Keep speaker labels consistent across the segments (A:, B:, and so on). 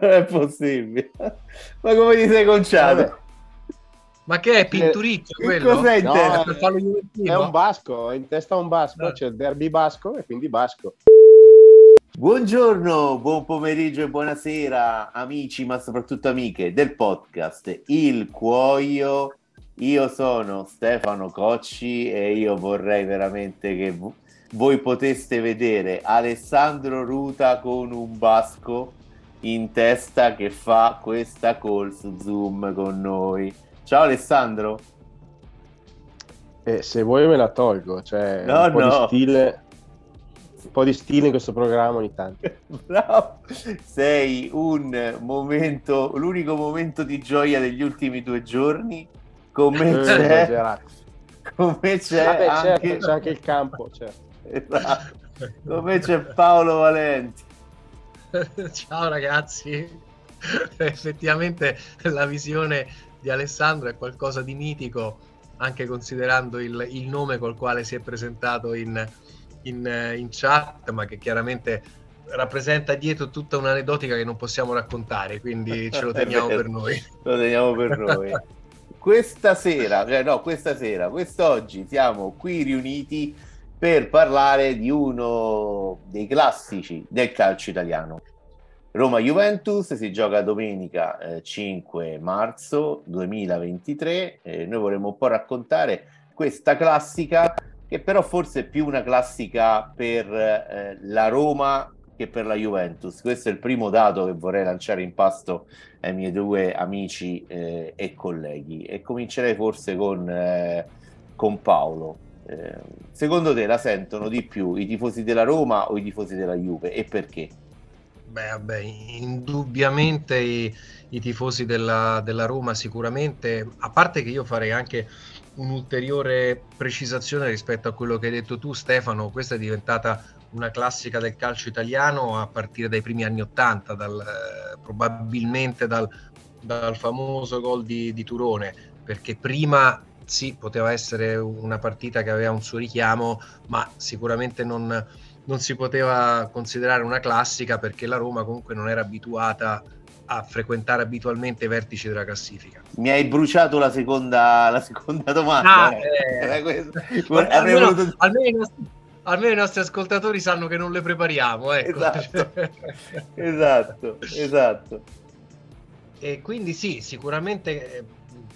A: Non è possibile. Ma come ti sei conciato?
B: Ma che è Pinturicchio quello?
A: Cos'è in
C: No? È un basco, in testa un basco,
B: Ah.
C: c'è il derby basco e quindi basco.
A: Buongiorno, buon pomeriggio e buonasera amici, ma soprattutto amiche del podcast Il Cuoio. Io sono Stefano Cocci e io vorrei veramente che vo- voi poteste vedere Alessandro Ruta con un basco in testa che fa questa call su Zoom con noi. Ciao Alessandro.
C: E se vuoi me la tolgo, cioè
A: No,
C: un po'
A: no.
C: di stile. Un po' di stile in questo programma ogni tanto.
A: Bravo, sei un momento, l'unico momento di gioia degli ultimi due giorni. Con me
C: Eh,
A: c'è,
C: esagerato.
A: con me c'è
C: Vabbè,
A: anche,
C: certo, c'è anche il campo. certo.
A: Esatto. con me c'è Paolo Valenti.
B: Ciao ragazzi. Effettivamente la visione di Alessandro è qualcosa di mitico, anche considerando il, il nome col quale si è presentato in, in, in chat, ma che chiaramente rappresenta dietro tutta un'aneddotica che non possiamo raccontare, quindi ce lo teniamo per noi.
A: Lo teniamo per noi. Questa sera, cioè no, questa sera, quest'oggi siamo qui riuniti per parlare di uno dei classici del calcio italiano. Roma-Juventus si gioca domenica eh, 5 marzo 2023. Eh, noi vorremmo un po' raccontare questa classica, che però forse è più una classica per eh, la Roma che per la Juventus. Questo è il primo dato che vorrei lanciare in pasto ai miei due amici eh, e colleghi. E comincerei forse con, eh, con Paolo. Eh, secondo te la sentono di più i tifosi della Roma o i tifosi della Juve e perché?
B: Beh, vabbè, indubbiamente i, i tifosi della, della Roma sicuramente, a parte che io farei anche un'ulteriore precisazione rispetto a quello che hai detto tu Stefano, questa è diventata una classica del calcio italiano a partire dai primi anni Ottanta, eh, probabilmente dal, dal famoso gol di, di Turone, perché prima sì, poteva essere una partita che aveva un suo richiamo, ma sicuramente non, non si poteva considerare una classica perché la Roma comunque non era abituata a frequentare abitualmente i vertici della classifica.
A: Mi hai bruciato la seconda, la seconda domanda.
B: Ah,
A: eh.
B: eh. Almeno,
A: voluto-
B: almeno i nostri, almeno i nostri ascoltatori sanno che non le prepariamo. Ecco.
A: Esatto. esatto, esatto.
B: E quindi sì, sicuramente eh,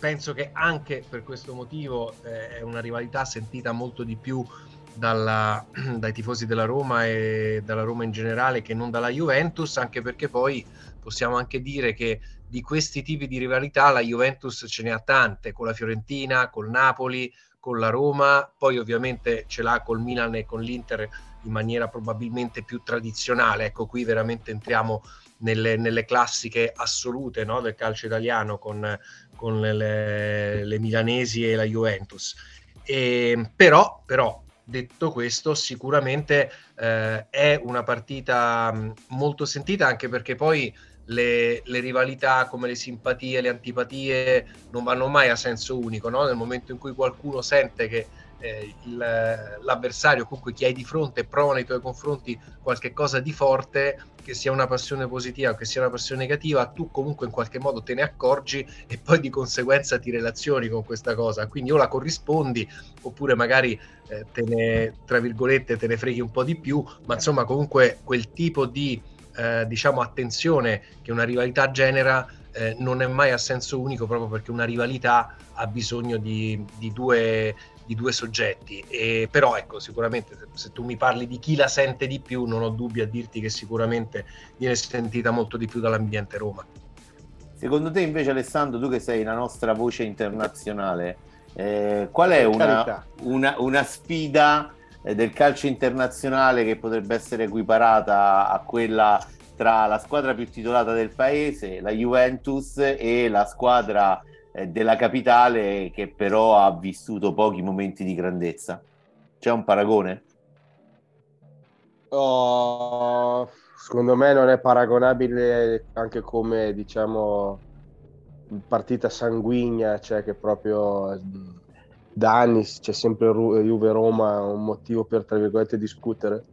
B: penso che anche per questo motivo eh, è una rivalità sentita molto di più dalla- dai tifosi della Roma e dalla Roma in generale che non dalla Juventus, anche perché poi possiamo anche dire che di questi tipi di rivalità la Juventus ce ne ha tante, con la Fiorentina, col Napoli, con la Roma, poi ovviamente ce l'ha col Milan e con l'Inter in maniera probabilmente più tradizionale. Ecco, qui veramente entriamo nelle, nelle classiche assolute no, del calcio italiano con, con le, le milanesi e la Juventus. E, però, però, detto questo, sicuramente eh, è una partita mh, molto sentita anche perché poi le, le rivalità come le simpatie, le antipatie non vanno mai a senso unico, no? nel momento in cui qualcuno sente che eh, il- l'avversario, comunque chi hai di fronte, prova nei tuoi confronti qualche cosa di forte, che sia una passione positiva o che sia una passione negativa, tu comunque in qualche modo te ne accorgi e poi di conseguenza ti relazioni con questa cosa. Quindi o la corrispondi oppure magari eh, te ne, tra virgolette, te ne freghi un po' di più, ma insomma comunque quel tipo di eh, diciamo attenzione che una rivalità genera eh, non è mai a senso unico proprio perché una rivalità ha bisogno di, di due di due soggetti e però ecco sicuramente se, se tu mi parli di chi la sente di più non ho dubbi a dirti che sicuramente viene sentita molto di più dall'ambiente Roma.
A: Secondo te invece Alessandro, tu che sei la nostra voce internazionale, eh, qual è una, una- una sfida eh, del calcio internazionale che potrebbe essere equiparata a quella tra la squadra più titolata del paese, la Juventus, e la squadra della capitale che però ha vissuto pochi momenti di grandezza? C'è un paragone?
C: Oh, secondo me non è paragonabile anche come diciamo partita sanguigna, cioè che proprio mh, da anni c'è sempre Juve-Roma un motivo per tra virgolette discutere.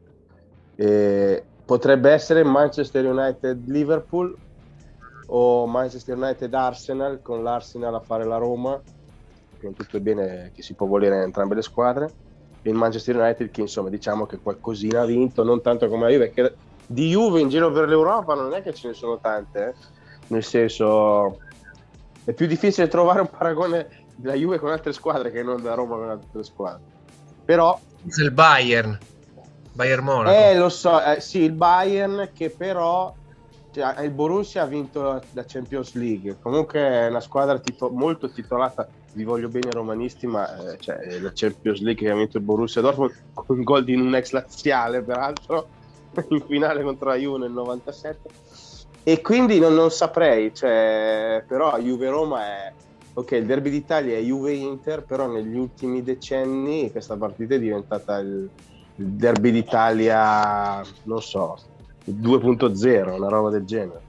C: E potrebbe essere Manchester United-Liverpool, o Manchester United Arsenal con l'Arsenal a fare la Roma con tutto il bene che si può volere entrambe le squadre. E il Manchester United che insomma diciamo che qualcosina ha vinto non tanto come la Juve che di Juve in giro per l'Europa non è che ce ne sono tante eh? nel senso è più difficile trovare un paragone della Juve con altre squadre che non da Roma con altre squadre. Però
B: il Bayern. Bayern Monaco.
C: Eh lo so eh, sì il Bayern che però cioè, il Borussia ha vinto la Champions League. Comunque è una squadra tito- molto titolata vi voglio bene romanisti ma eh, cioè, la Champions League che ha vinto il Borussia Dortmund con un gol di un ex laziale peraltro in finale contro la Juve nel 97 e quindi non, non saprei cioè, però Juve-Roma è ok il derby d'Italia è Juve-Inter però negli ultimi decenni questa partita è diventata il, il derby d'Italia non so 2.0 una roba del genere.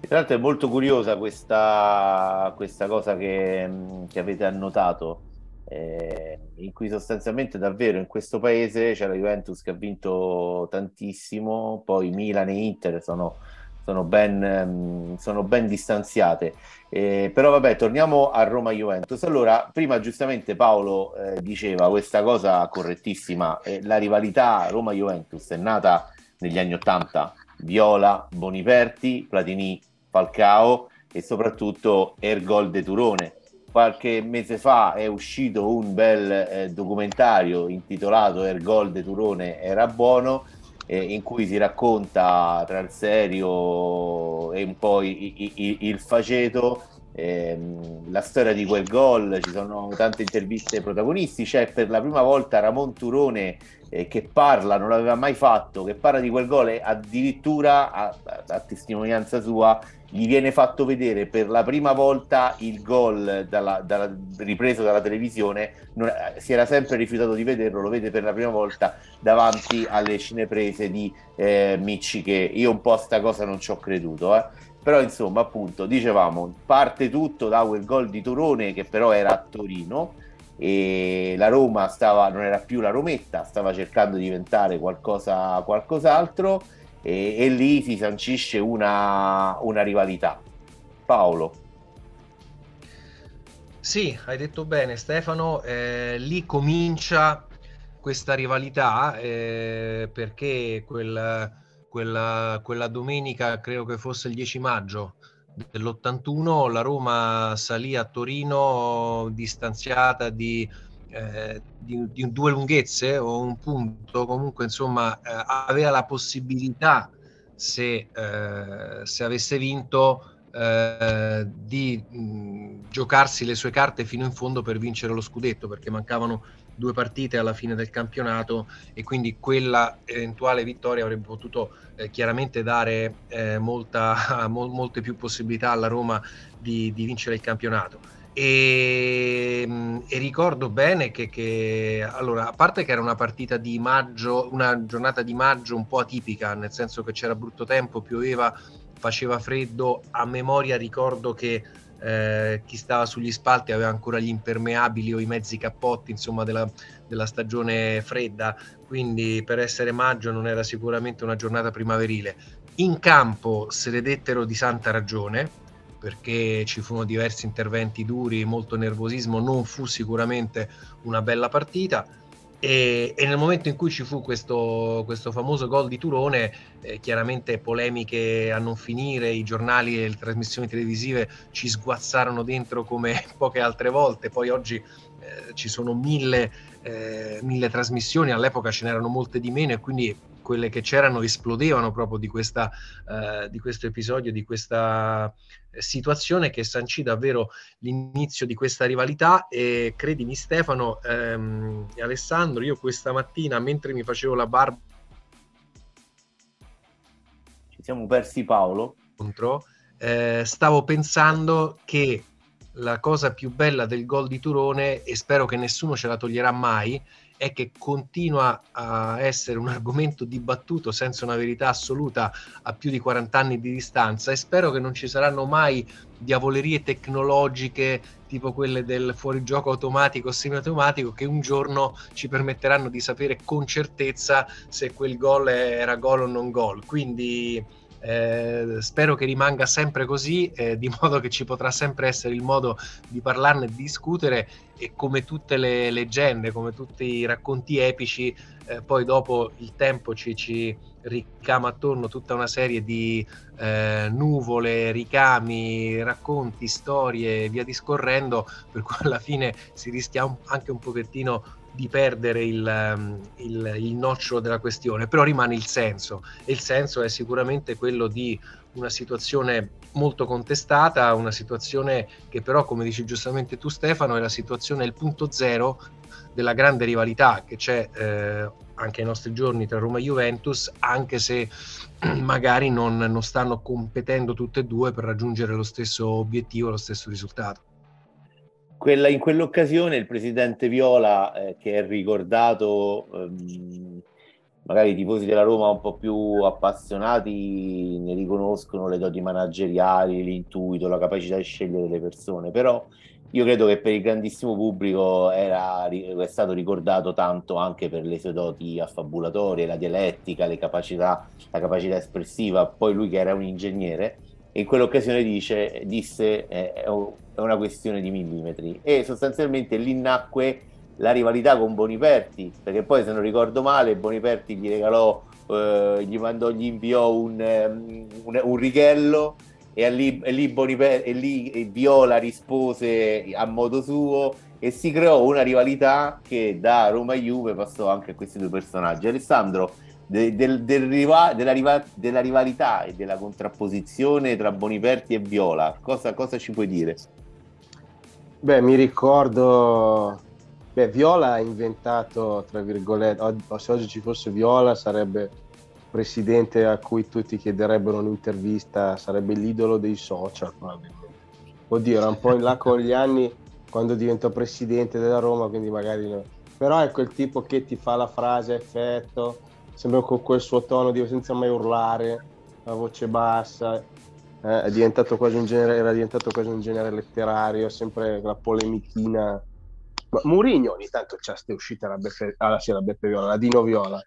A: Tra l'altro è molto curiosa questa, questa cosa che, che avete annotato. Eh, in cui sostanzialmente davvero in questo paese c'è la Juventus che ha vinto tantissimo, poi Milan e Inter sono, sono, ben, sono ben, distanziate. Eh, però vabbè, torniamo a Roma-Juventus. Allora, prima giustamente Paolo eh, diceva questa cosa correttissima, eh, la rivalità Roma-Juventus è nata negli anni Ottanta, Viola, Boniperti, Platini, Falcao e soprattutto Ergol de Turone qualche mese fa è uscito un bel eh, documentario intitolato Ergol de Turone era buono eh, in cui si racconta tra il serio e un po' i, i, il faceto ehm, la storia di quel gol, ci sono tante interviste ai protagonisti, c'è per la prima volta Ramon Turone eh, che parla, non l'aveva mai fatto, che parla di quel gol e addirittura a, a, testimonianza sua gli viene fatto vedere per la prima volta il gol dalla, dalla, ripreso dalla televisione, non, si era sempre rifiutato di vederlo, lo vede per la prima volta davanti alle cineprese di eh, Micci che io un po' a sta cosa non ci ho creduto. Eh. Però insomma appunto dicevamo parte tutto da quel gol di Torone che però era a Torino e la Roma stava, non era più la Rometta, stava cercando di diventare qualcosa, qualcos'altro e, e lì si sancisce una, una rivalità. Paolo.
B: Sì, hai detto bene Stefano, eh, lì comincia questa rivalità eh, perché quel, quella, quella, domenica, credo che fosse il 10 maggio dell'81, la Roma salì a Torino distanziata di eh, di, di, due lunghezze o un punto, comunque insomma eh, aveva la possibilità se, eh, se avesse vinto eh, di mh, giocarsi le sue carte fino in fondo per vincere lo scudetto perché mancavano due partite alla fine del campionato e quindi quella eventuale vittoria avrebbe potuto eh, chiaramente dare eh, molta, mo- molte più possibilità alla Roma di, di vincere il campionato. E, mm, e, ricordo bene che, che, allora, a parte che era una partita di maggio, una giornata di maggio un po' atipica, nel senso che c'era brutto tempo, pioveva, faceva freddo, a memoria ricordo che eh, chi stava sugli spalti aveva ancora gli impermeabili o i mezzi cappotti, insomma, della, della stagione fredda, quindi per essere maggio non era sicuramente una giornata primaverile. In campo se ne dettero di santa ragione, perché ci furono diversi interventi duri, molto nervosismo, non fu sicuramente una bella partita. E, e nel momento in cui ci fu questo, questo famoso gol di Turone, eh, chiaramente polemiche a non finire, i giornali e le trasmissioni televisive ci sguazzarono dentro come poche altre volte, poi oggi eh, ci sono mille, eh, mille trasmissioni, all'epoca ce n'erano molte di meno e quindi quelle che c'erano esplodevano proprio di, questa, eh, di questo episodio, di questa situazione che sancì davvero l'inizio di questa rivalità. E credimi Stefano ehm, e Alessandro, io questa mattina mentre mi facevo la barba
A: ci siamo persi Paolo.
B: contro, eh, stavo pensando che la cosa più bella del gol di Turone e spero che nessuno ce la toglierà mai è che continua a essere un argomento dibattuto senza una verità assoluta a più di 40 anni di distanza e spero che non ci saranno mai diavolerie tecnologiche tipo quelle del fuorigioco automatico o semiautomatico che un giorno ci permetteranno di sapere con certezza se quel gol era gol o non gol. Quindi Eh, spero che rimanga sempre così, eh, di modo che ci potrà sempre essere il modo di parlarne e di discutere e come tutte le leggende, come tutti i racconti epici, eh, poi dopo il tempo ci, ci, ricama attorno tutta una serie di eh, nuvole, ricami, racconti, storie, via discorrendo, per cui alla fine si rischia un, anche un pochettino di perdere il, ehm, il, il nocciolo della questione, però rimane il senso e il senso è sicuramente quello di una situazione molto contestata, una situazione che però, come dici giustamente tu Stefano, è la situazione, il punto zero della grande rivalità che c'è eh, anche ai nostri giorni tra Roma e Juventus, anche se magari non, non stanno competendo tutte e due per raggiungere lo stesso obiettivo, lo stesso risultato.
A: Quella, in quell'occasione il presidente Viola, eh, che è ricordato, ehm, magari i tifosi della Roma un po' più appassionati ne riconoscono le doti manageriali, l'intuito, la capacità di scegliere le persone, però io credo che per il grandissimo pubblico era, è stato ricordato tanto anche per le sue doti affabulatorie, la dialettica, le capacità, la capacità espressiva, poi lui che era un ingegnere in quell'occasione dice, disse eh, è una questione di millimetri e sostanzialmente lì nacque la rivalità con Boniperti perché poi se non ricordo male Boniperti gli regalò eh, gli mandò gli inviò un, um, un, un righello e lì, e lì, Boniper- e lì Viola rispose a modo suo e si creò una rivalità che da Roma Juve passò anche a questi due personaggi Alessandro de, del, del riva, della, della, rivalità e della contrapposizione tra Boniperti e Viola, cosa, cosa ci puoi dire?
C: Beh, mi ricordo, beh, Viola ha inventato, tra virgolette, se oggi ci fosse Viola sarebbe presidente a cui tutti chiederebbero un'intervista, sarebbe l'idolo dei social probabilmente. Oddio, era un po' in là con gli anni quando diventò presidente della Roma, quindi magari no. Però è quel tipo che ti fa la frase a effetto, sempre con quel suo tono di senza mai urlare, la voce bassa, eh, diventato genere, era diventato quasi un genere letterario, sempre la polemichina. Ma Murigno ogni tanto c'ha queste uscite alla Beppe, alla, sì, alla Beppe Viola, la Dino Viola,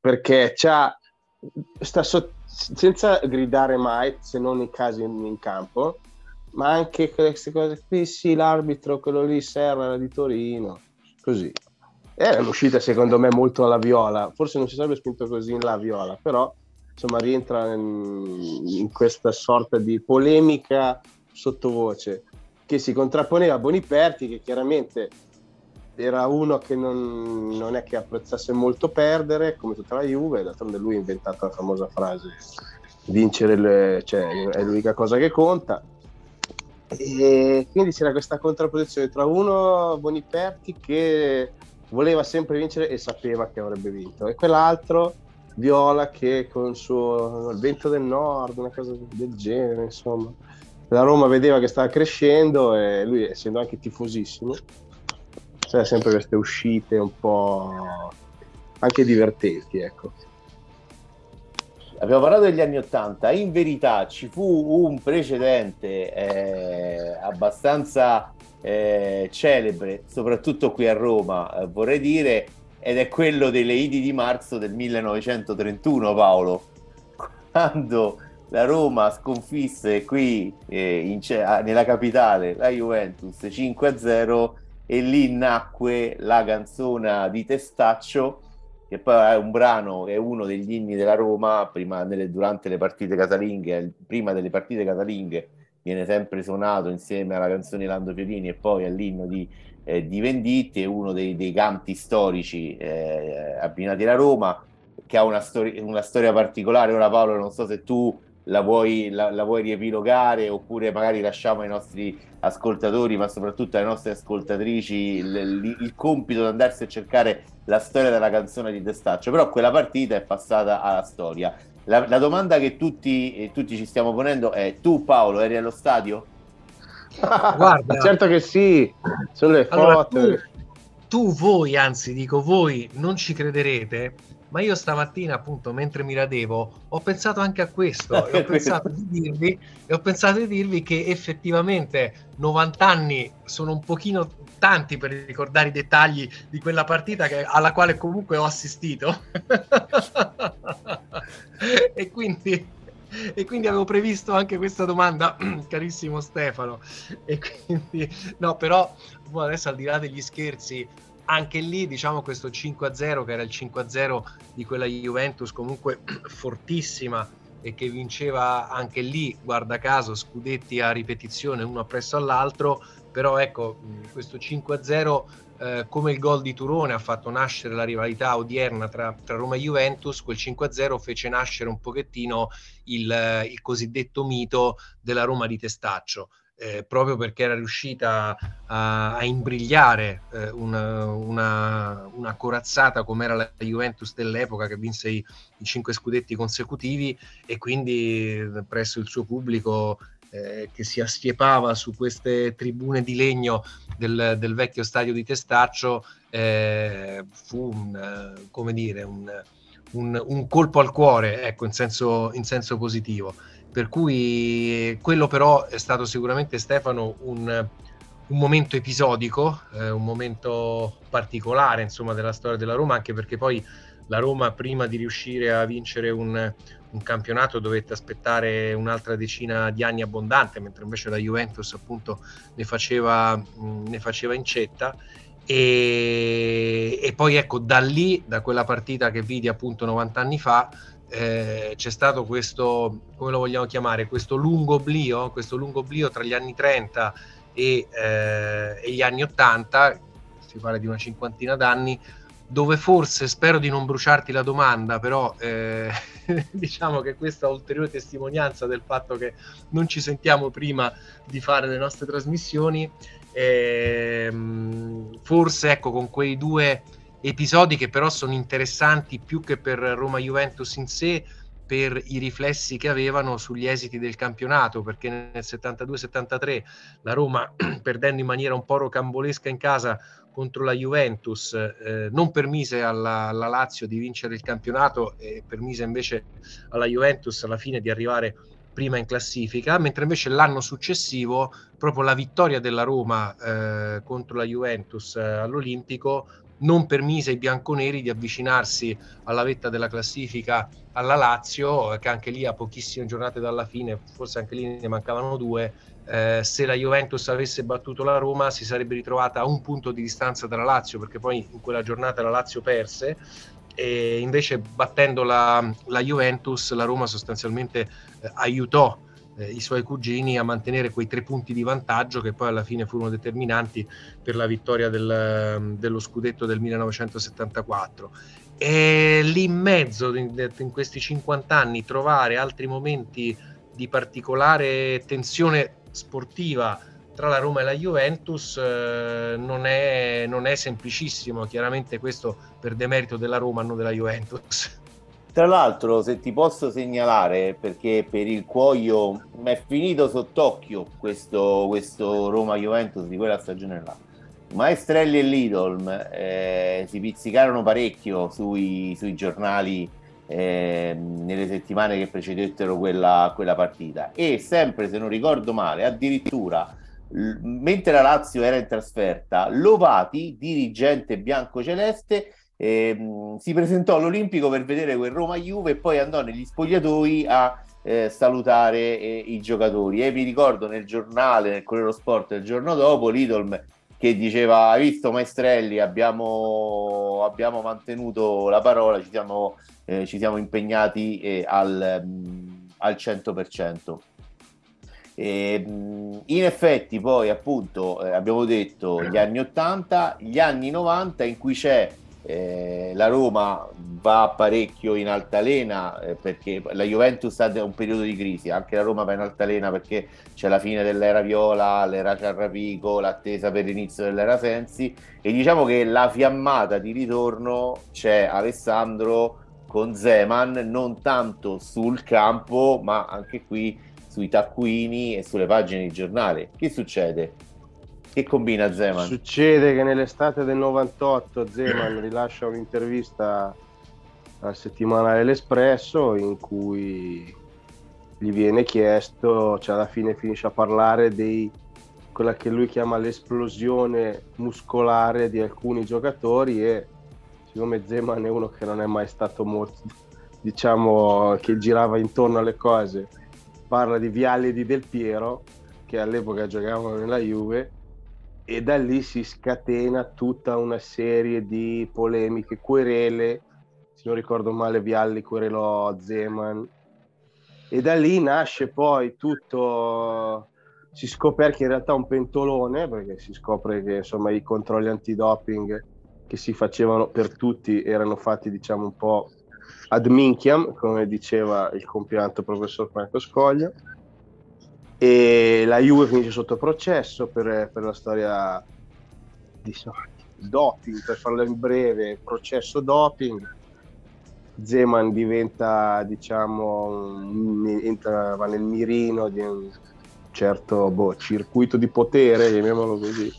C: perché c'ha, sta so, senza gridare mai, se non in casi in, in campo, ma anche queste cose qui, sì, l'arbitro, quello lì, Serra, di Torino, così è un'uscita secondo me molto alla viola, forse non si sarebbe spinto così in la viola, però insomma rientra in, in questa sorta di polemica sottovoce che si contrapponeva a Boniperti che chiaramente era uno che non, non, è che apprezzasse molto perdere come tutta la Juve, d'altronde lui ha inventato la famosa frase vincere le, cioè, è l'unica cosa che conta e quindi c'era questa contrapposizione tra uno Boniperti che voleva sempre vincere e sapeva che avrebbe vinto. E quell'altro, Viola, che con il suo il vento del nord, una cosa del genere, insomma. La Roma vedeva che stava crescendo e lui, essendo anche tifosissimo, c'era sempre queste uscite un po' anche divertenti, ecco.
A: Abbiamo parlato degli anni Ottanta, in verità ci fu un precedente eh, abbastanza eh, celebre, soprattutto qui a Roma, eh, vorrei dire, ed è quello delle Idi di marzo del 1931, Paolo, quando la Roma sconfisse qui eh, in, nella capitale la Juventus 5-0 e lì nacque la canzone di Testaccio che poi è un brano, è uno degli inni della Roma prima, nelle, durante le partite casalinghe, prima delle partite casalinghe viene sempre suonato insieme alla canzone Lando Fiorini e poi all'inno di, eh, di Venditti, uno dei, dei canti storici eh, abbinati alla Roma, che ha una, stori- una, storia particolare. Ora Paolo, non so se tu la vuoi, la, la vuoi riepilogare oppure magari lasciamo ai nostri ascoltatori, ma soprattutto alle nostre ascoltatrici, il, il, compito di andarsi a cercare la storia della canzone di Testaccio, però quella partita è passata alla storia. La, la domanda che tutti, tutti, ci stiamo ponendo è: tu, Paolo, eri allo stadio?
C: Guarda, certo che sì, sono le
B: allora, foto. Tu, tu, voi, anzi, dico voi, non ci crederete, ma io stamattina, appunto, mentre mi radevo, ho pensato anche a questo e ho, pensato di dirvi, e ho pensato di dirvi che effettivamente 90 anni sono un pochino tanti per ricordare i dettagli di quella partita che, alla quale comunque ho assistito. e quindi e quindi avevo previsto anche questa domanda, carissimo Stefano. E quindi, no, però adesso al di là degli scherzi, anche lì diciamo questo 5-0 che era il 5-0 di quella Juventus comunque fortissima e che vinceva anche lì, guarda caso, scudetti a ripetizione uno appresso all'altro, però ecco, questo 5-0 eh, come il gol di Turone ha fatto nascere la rivalità odierna tra, tra Roma e Juventus, quel 5-0 fece nascere un pochettino il, il cosiddetto mito della Roma di Testaccio eh, proprio perché era riuscita a, a imbrigliare eh, una, una, una, corazzata come era la Juventus dell'epoca che vinse i, i cinque scudetti consecutivi e quindi presso il suo pubblico eh, che si astiepava su queste tribune di legno del, del vecchio stadio di Testaccio eh, fu un, come dire, un, un, un, colpo al cuore ecco, in, senso, in senso positivo. Per cui quello però è stato sicuramente Stefano un, un momento episodico, eh, un momento particolare insomma della storia della Roma, anche perché poi la Roma prima di riuscire a vincere un, un campionato dovette aspettare un'altra decina di anni abbondante, mentre invece la Juventus appunto ne faceva, ne faceva incetta. E, e poi ecco da lì, da quella partita che vidi appunto 90 anni fa, eh, c'è stato questo, come lo vogliamo chiamare, questo lungo oblio, questo lungo oblio tra gli anni 30 e, eh, e gli anni 80, si parla di una cinquantina d'anni, dove forse, spero di non bruciarti la domanda, però eh, diciamo che questa è ulteriore testimonianza del fatto che non ci sentiamo prima di fare le nostre trasmissioni, ehm, forse ecco con quei due episodi che però sono interessanti più che per Roma Juventus in sé per i riflessi che avevano sugli esiti del campionato, perché nel 72-73 la Roma, perdendo in maniera un po' rocambolesca in casa contro la Juventus, eh, non permise alla, alla, Lazio di vincere il campionato e permise invece alla Juventus alla fine di arrivare prima in classifica, mentre invece l'anno successivo proprio la vittoria della Roma eh, contro la Juventus eh, all'Olimpico non permise ai bianconeri di avvicinarsi alla vetta della classifica alla Lazio, che anche lì a pochissime giornate dalla fine, forse anche lì ne mancavano due, eh, se la Juventus avesse battuto la Roma si sarebbe ritrovata a un punto di distanza dalla Lazio, perché poi in quella giornata la Lazio perse, e invece battendo la, la Juventus la Roma sostanzialmente eh, aiutò eh, i suoi cugini a mantenere quei tre punti di vantaggio che poi alla fine furono determinanti per la vittoria del, dello scudetto del 1974. E lì in mezzo, in, in questi 50 anni, trovare altri momenti di particolare tensione sportiva tra la Roma e la Juventus eh, non, è, non, è, semplicissimo, chiaramente questo per demerito della Roma, non della Juventus.
A: Tra l'altro, se ti posso segnalare, perché per il cuoio mi è finito sott'occhio questo, questo Roma-Juventus di quella stagione là. Maestrelli e Lidolm eh, si pizzicarono parecchio sui, sui giornali eh, nelle settimane che precedettero quella, quella partita e sempre, se non ricordo male, addirittura l- mentre la Lazio era in trasferta, Lovati, dirigente bianco-celeste, eh, si presentò all'Olimpico per vedere quel Roma-Juve e poi andò negli spogliatoi a eh, salutare eh, i giocatori. E mi ricordo nel giornale, nel Corriere Sport, il giorno dopo, Lidolm che diceva, hai visto Maestrelli, abbiamo, abbiamo mantenuto la parola, ci siamo, eh, ci siamo impegnati eh, al, um, al 100%. E, in effetti poi appunto eh, abbiamo detto gli anni 80, gli anni 90 in cui c'è eh, la Roma va parecchio in altalena eh, perché la Juventus ha un periodo di crisi, anche la Roma va in altalena perché c'è la fine dell'era Viola, l'era Ciarrapico, l'attesa per l'inizio dell'era Sensi e diciamo che la fiammata di ritorno c'è Alessandro con Zeman non tanto sul campo ma anche qui sui taccuini e sulle pagine di giornale. Che succede? Che combina Zeman?
C: Succede che nell'estate del 98 Zeman rilascia un'intervista al settimanale L'Espresso in cui gli viene chiesto, cioè alla fine finisce a parlare di quella che lui chiama l'esplosione muscolare di alcuni giocatori e siccome Zeman è uno che non è mai stato molto diciamo, che girava intorno alle cose, parla di Vialli di Del Piero, che all'epoca giocavano nella Juve, e da lì si scatena tutta una serie di polemiche, querele, se non ricordo male Vialli querelò Zeman, e da lì nasce poi tutto si scopre che in realtà è un pentolone perché si scopre che insomma i controlli antidoping che si facevano per tutti erano fatti diciamo un po' ad minchiam come diceva il compianto professor Franco Scoglia e la Juve finisce sotto processo per, per la storia di doping per farla in breve processo doping. Zeman diventa diciamo entra, va nel mirino di un certo boh, circuito di potere, chiamiamolo così,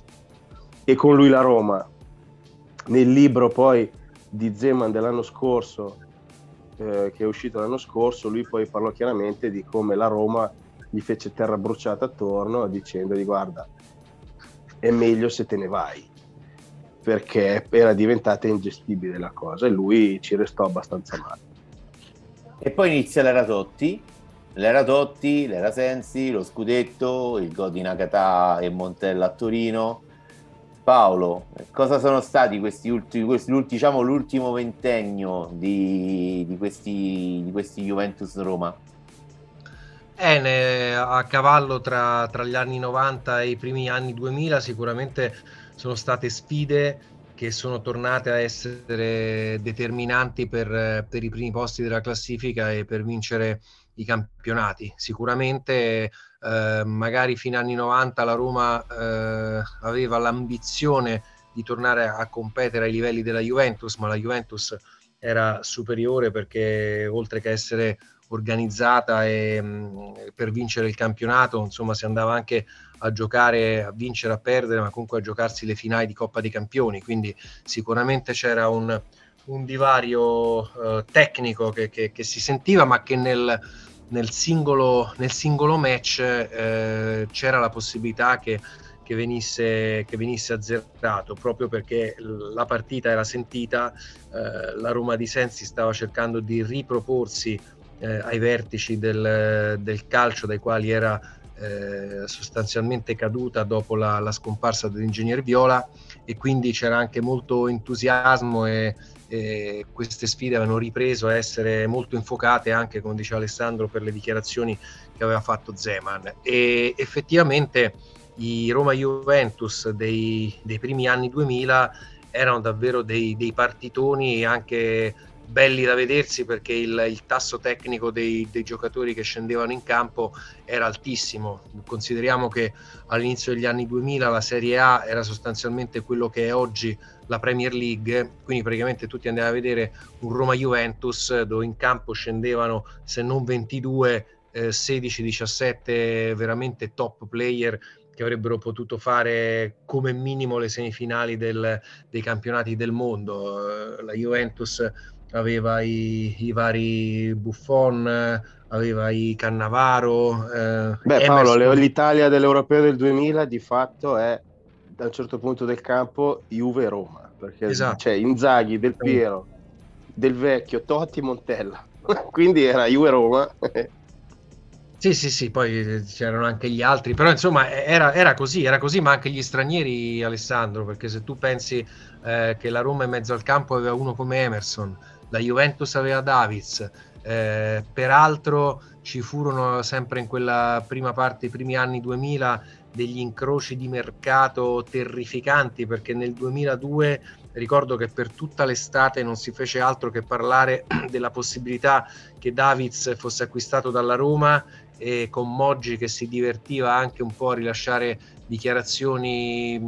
C: e con lui la Roma. Nel libro poi di Zeman dell'anno scorso, eh, che è uscito l'anno scorso, lui poi parlò chiaramente di come la Roma gli fece terra bruciata attorno dicendogli guarda, è meglio se te ne vai, perché era diventata ingestibile la cosa e lui ci restò abbastanza male.
A: E poi inizia l'era Totti, l'era Totti, l'era Sensi, lo scudetto, il gol di e Montella a Torino. Paolo, cosa sono stati questi ultimi, questi, diciamo, l'ultimo ventennio di, di, questi, di questi Juventus Roma?
B: Eh, a cavallo tra, tra, gli anni 90 e i primi anni 2000 sicuramente sono state sfide che sono tornate a essere determinanti per, per i primi posti della classifica e per vincere i campionati. Sicuramente eh, magari fino agli anni 90 la Roma eh, aveva l'ambizione di tornare a competere ai livelli della Juventus, ma la Juventus era superiore perché oltre che essere organizzata e, mh, mm, per vincere il campionato, insomma, si andava anche a giocare, a vincere, a perdere, ma comunque a giocarsi le finali di Coppa dei Campioni. Quindi sicuramente c'era un, un divario uh, tecnico che, che, che, si sentiva, ma che nel, nel, singolo, nel singolo, match eh, c'era la possibilità che, che, venisse, che venisse azzerato, proprio perché la partita era sentita, eh, la Roma di Sensi stava cercando di riproporsi eh, ai vertici del, del, calcio dai quali era eh, sostanzialmente caduta dopo la, la scomparsa dell'ingegner Viola e quindi c'era anche molto entusiasmo e, e queste sfide avevano ripreso a essere molto infocate anche, come diceva Alessandro, per le dichiarazioni che aveva fatto Zeman. E effettivamente i Roma Juventus dei, dei primi anni 2000 erano davvero dei, dei partitoni anche belli da vedersi perché il, il tasso tecnico dei, dei, giocatori che scendevano in campo era altissimo. Consideriamo che all'inizio degli anni 2000 la Serie A era sostanzialmente quello che è oggi la Premier League, quindi praticamente tutti andavano a vedere un Roma-Juventus dove in campo scendevano se non 22, eh, 16-17 veramente top player che avrebbero potuto fare come minimo le semifinali del, dei campionati del mondo. La Juventus aveva i, i vari Buffon, aveva i Cannavaro.
C: Eh, Beh, Paolo, Emerson. l'Italia dell'Europeo del 2000 di fatto è da un certo punto del campo Juve-Roma, perché esatto. c'è Inzaghi, Del Piero, Del Vecchio, Totti, Montella. Quindi era Juve-Roma.
B: Sì, sì, sì, poi c'erano anche gli altri, però insomma era, era, così, era così, ma anche gli stranieri, Alessandro, perché se tu pensi eh, che la Roma in mezzo al campo aveva uno come Emerson, la Juventus aveva Davids, eh, peraltro ci furono sempre in quella prima parte, i primi anni 2000, degli incroci di mercato terrificanti perché nel 2002 ricordo che per tutta l'estate non si fece altro che parlare della possibilità che Davids fosse acquistato dalla Roma e con Moggi che si divertiva anche un po' a rilasciare dichiarazioni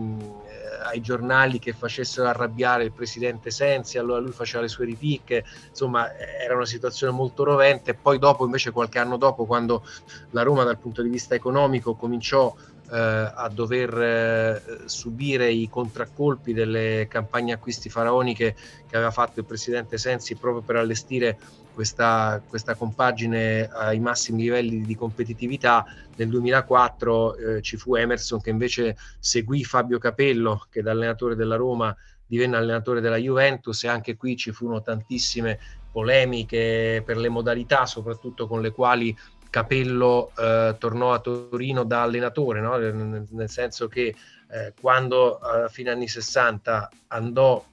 B: ai giornali che facessero arrabbiare il presidente Sensi, allora lui faceva le sue ripicche, insomma era una situazione molto rovente. Poi dopo, invece, qualche anno dopo, quando la Roma dal punto di vista economico cominciò eh, a dover eh, subire i contraccolpi delle campagne acquisti faraoniche che aveva fatto il presidente Sensi proprio per allestire questa, questa compagine ai massimi livelli di competitività. Nel 2004 eh, ci fu Emerson che invece seguì Fabio Capello, che da allenatore della Roma divenne allenatore della Juventus e anche qui ci furono tantissime polemiche per le modalità soprattutto con le quali Capello eh, tornò a Torino da allenatore, no? nel, senso che eh, quando a fine anni 60 andò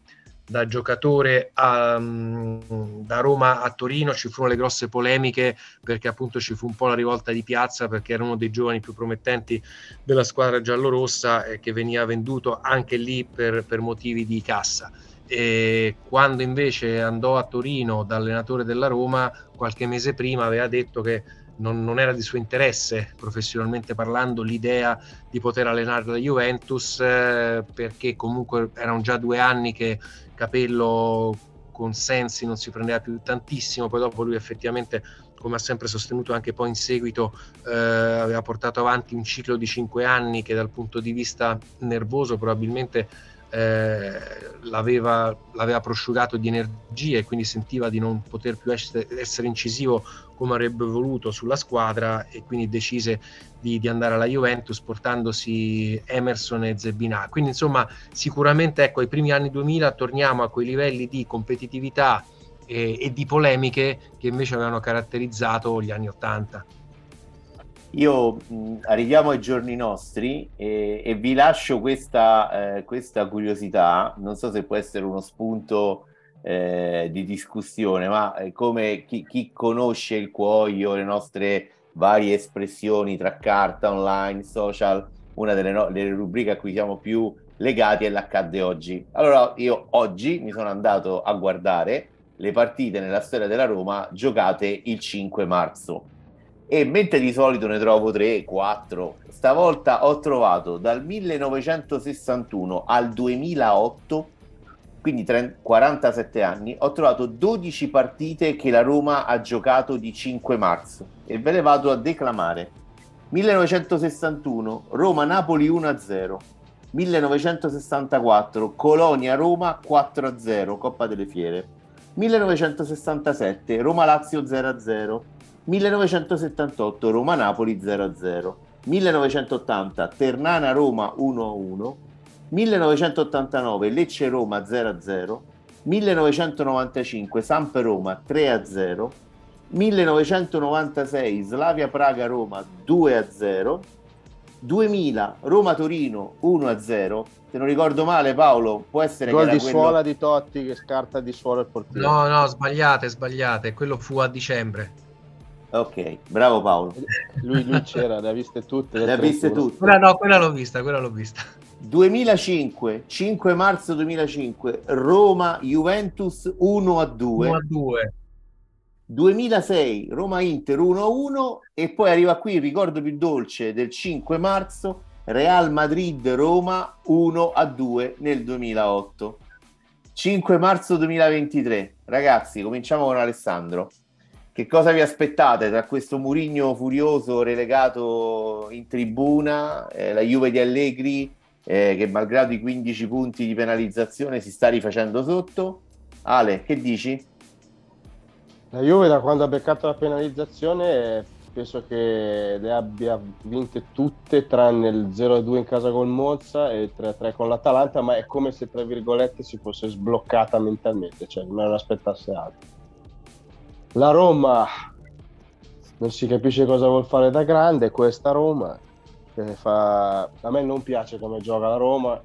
B: da giocatore a, mm, da Roma a Torino ci furono le grosse polemiche perché appunto ci fu un po' la rivolta di piazza perché era uno dei giovani più promettenti della squadra giallorossa e che veniva venduto anche lì per, per motivi di cassa. E quando invece andò a Torino da allenatore della Roma qualche mese prima aveva detto che non, non, era di suo interesse professionalmente parlando l'idea di poter allenare la Juventus eh, perché comunque erano già due anni che Capello con Sensi non si prendeva più tantissimo, poi dopo lui effettivamente come ha sempre sostenuto anche poi in seguito eh, aveva portato avanti un ciclo di cinque anni che dal punto di vista nervoso probabilmente eh, l'aveva, l'aveva, prosciugato di energie e quindi sentiva di non poter più essere, essere incisivo come avrebbe voluto sulla squadra e quindi decise di, di, andare alla Juventus portandosi Emerson e Zebina. Quindi insomma sicuramente ecco ai primi anni 2000 torniamo a quei livelli di competitività e, e di polemiche che invece avevano caratterizzato gli anni 80.
A: Io mh, arriviamo ai giorni nostri e, e vi lascio questa, eh, questa, curiosità, non so se può essere uno spunto eh, di discussione, ma eh, come chi, chi, conosce il cuoio, le nostre varie espressioni tra carta, online, social, una delle, no- delle rubriche a cui siamo più legati è l'accadde oggi. Allora io oggi mi sono andato a guardare le partite nella storia della Roma giocate il 5 marzo e mentre di solito ne trovo 3, 4, stavolta ho trovato dal 1961 al 2008, quindi 30, 47 anni, ho trovato 12 partite che la Roma ha giocato di 5 marzo. E ve le vado a declamare. 1961 Roma-Napoli 1-0, 1964 Colonia-Roma 4-0, Coppa delle Fiere, 1967 Roma-Lazio 0-0, 1978 Roma-Napoli 0-0, 1980 Ternana-Roma 1-1, 1989 Lecce-Roma 0-0, 1995 Samp-Roma 3-0, 1996 Slavia-Praga-Roma 2-0, 2000 Roma-Torino 1-0, se non ricordo male Paolo può essere
C: gol di
A: quello...
C: suola di Totti che scarta di suola il portiere.
B: No no sbagliate sbagliate. Quello fu a dicembre
A: Ok, bravo Paolo.
C: Lui, lui c'era, le ha viste tutte.
A: Le ha viste tutte.
B: Quella, no, quella l'ho vista, quella l'ho vista.
A: 2005, 5 marzo 2005, Roma Juventus 1 a 2.
B: 1 a 2.
A: 2006, Roma Inter 1 a 1 e poi arriva qui il ricordo più dolce del 5 marzo, Real Madrid Roma 1 a 2 nel 2008. 5 marzo 2023. Ragazzi, cominciamo con Alessandro. Che cosa vi aspettate tra questo Murigno furioso relegato in tribuna, eh, la Juve di Allegri eh, che malgrado i 15 punti di penalizzazione si sta rifacendo sotto? Ale, che dici?
C: La Juve da quando ha beccato la penalizzazione penso che le abbia vinte tutte tranne il 0-2 in casa col Monza e il 3-3 con l'Atalanta, ma è come se tra virgolette si fosse sbloccata mentalmente, cioè non aspettasse altro. La Roma non si capisce cosa vuol fare da grande, questa Roma fa... a me non piace come gioca la Roma,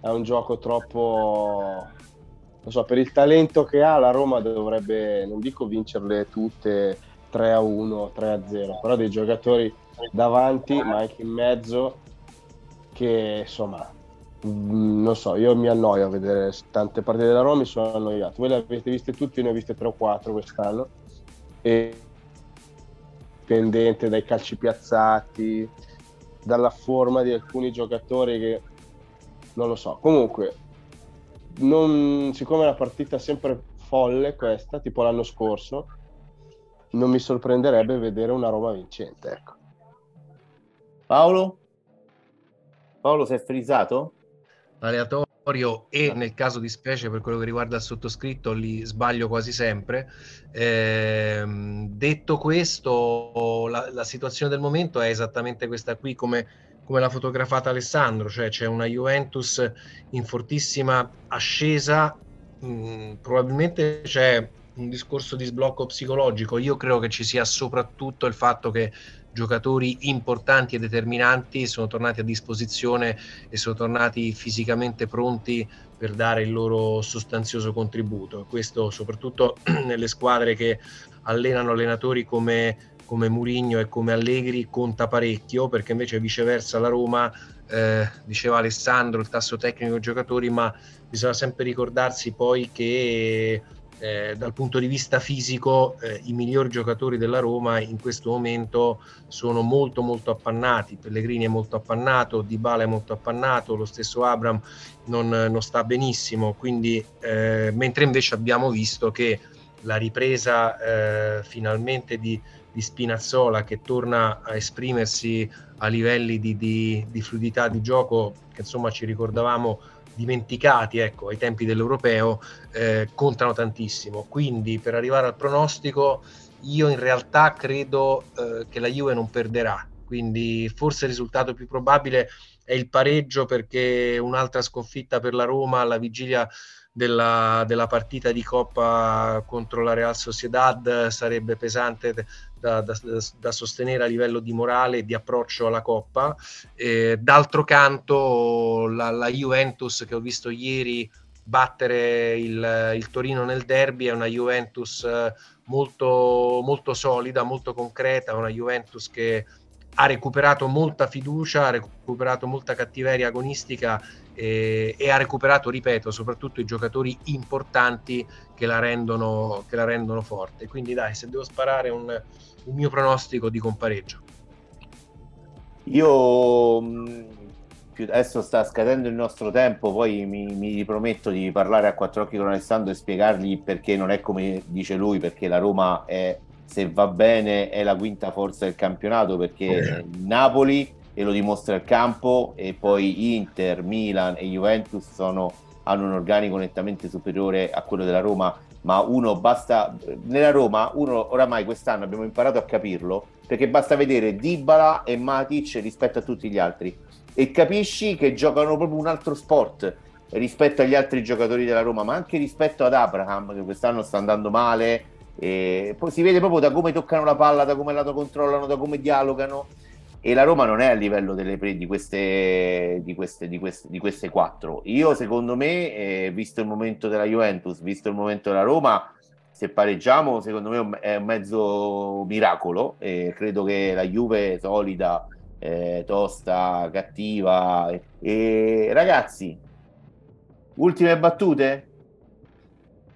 C: è un gioco troppo non so, per il talento che ha la Roma dovrebbe, non dico vincerle tutte 3 a 1, 3 a 0, però dei giocatori davanti, ma anche in mezzo che insomma mm, non so, io mi annoio a vedere tante partite della Roma, mi sono annoiato. Voi le avete viste tutte, ne ho viste 3 o 4 quest'anno e dipendente dai calci piazzati, dalla forma di alcuni giocatori che non lo so. Comunque, non, siccome è una partita sempre folle questa, tipo l'anno scorso, non mi sorprenderebbe vedere una Roma vincente. Ecco.
A: Paolo? Paolo è frizzato?
B: Aleatorio e nel caso di specie per quello che riguarda il sottoscritto li sbaglio quasi sempre. Eh, detto questo, la, la, situazione del momento è esattamente questa qui come, come l'ha fotografata Alessandro, cioè c'è una Juventus in fortissima ascesa, mh, mm, probabilmente c'è un discorso di sblocco psicologico, io credo che ci sia soprattutto il fatto che giocatori importanti e determinanti sono tornati a disposizione e sono tornati fisicamente pronti per dare il loro sostanzioso contributo. Questo soprattutto nelle squadre che allenano allenatori come come Murigno e come Allegri conta parecchio, perché invece viceversa la Roma, eh, diceva Alessandro, il tasso tecnico dei giocatori, ma bisogna sempre ricordarsi poi che eh, dal punto di vista fisico eh, i migliori giocatori della Roma in questo momento sono molto molto appannati, Pellegrini è molto appannato, Dybala è molto appannato, lo stesso Abram non, non sta benissimo, quindi eh, mentre invece abbiamo visto che la ripresa eh, finalmente di di Spinazzola che torna a esprimersi a livelli di, di, di fluidità di gioco che insomma ci ricordavamo dimenticati ecco, ai tempi dell'europeo eh, contano tantissimo. Quindi per arrivare al pronostico io in realtà credo eh, che la Juve non perderà. Quindi forse il risultato più probabile è il pareggio perché un'altra sconfitta per la Roma alla vigilia della, della, partita di Coppa contro la Real Sociedad sarebbe pesante da, da, da, sostenere a livello di morale e di approccio alla Coppa. Eh, d'altro canto, la, la, Juventus che ho visto ieri battere il, il, Torino nel derby è una Juventus eh, molto, molto solida, molto concreta, una Juventus che ha recuperato molta fiducia, ha recuperato molta cattiveria agonistica e, e, ha recuperato, ripeto, soprattutto i giocatori importanti che la rendono, che la rendono forte. Quindi dai, se devo sparare un, un mio pronostico di compareggio.
A: Io mm, adesso sta scadendo il nostro tempo, poi mi, mi prometto di parlare a quattro occhi con Alessandro e spiegargli perché non è come dice lui, perché la Roma è, se va bene, è la quinta forza del campionato, perché Napoli e lo dimostra il campo e poi Inter, Milan e Juventus sono, hanno un organico nettamente superiore a quello della Roma ma uno basta nella Roma uno oramai quest'anno abbiamo imparato a capirlo perché basta vedere Dybala e Matic rispetto a tutti gli altri. E capisci che giocano proprio un altro sport rispetto agli altri giocatori della Roma ma anche rispetto ad Abraham che quest'anno sta andando male e poi si vede proprio da come toccano la palla da come la controllano da come dialogano e la Roma non è a livello delle pre, di, queste, di, queste, di, queste, di queste quattro. Io, secondo me, eh, visto il momento della Juventus, visto il momento della Roma, se pareggiamo, secondo me è un mezzo miracolo. Eh, credo che la Juve solida, eh, tosta, cattiva. E, ragazzi, ultime battute?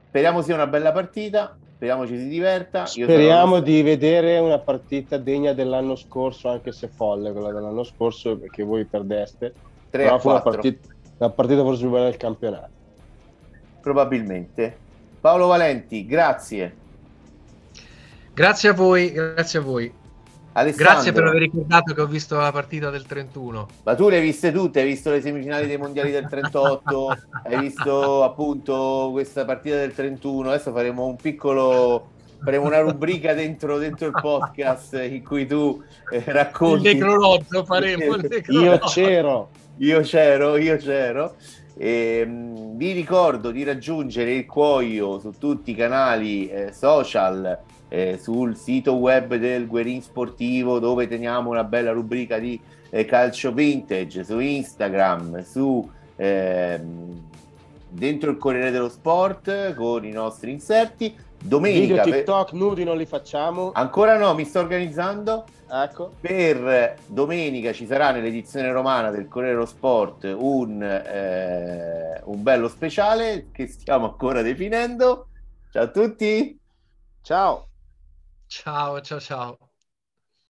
A: Speriamo sia una bella partita speriamo ci si diverta.
C: Speriamo di vedere una partita degna dell'anno scorso, anche se folle quella dell'anno scorso, perché voi perdeste. 3 Però fu una partita, una partita forse più bella del campionato.
A: Probabilmente. Paolo Valenti, grazie.
B: Grazie a voi, grazie a voi. Alessandro. Grazie per aver ricordato che ho visto la partita del 31.
A: Ma tu le hai viste tutte, hai visto le semifinali dei mondiali del 38, hai visto appunto questa partita del 31. Adesso faremo un piccolo faremo una rubrica dentro, dentro il podcast in cui tu eh, racconti
B: il necrologio faremo il
C: necrologio. io c'ero
A: io c'ero io c'ero e, mh, vi ricordo di raggiungere il cuoio su tutti i canali eh, social eh, sul sito web del Guerin Sportivo dove teniamo una bella rubrica di eh, calcio vintage, su Instagram, su ehm, dentro il Corriere dello Sport con i nostri inserti. Domenica
C: Video TikTok per... nudi non li facciamo.
A: Ancora no, mi sto organizzando.
C: Ecco.
A: Per domenica ci sarà nell'edizione romana del Corriere dello Sport un, eh, un bello speciale che stiamo ancora definendo. Ciao a tutti.
C: Ciao.
B: Ciao, ciao, ciao.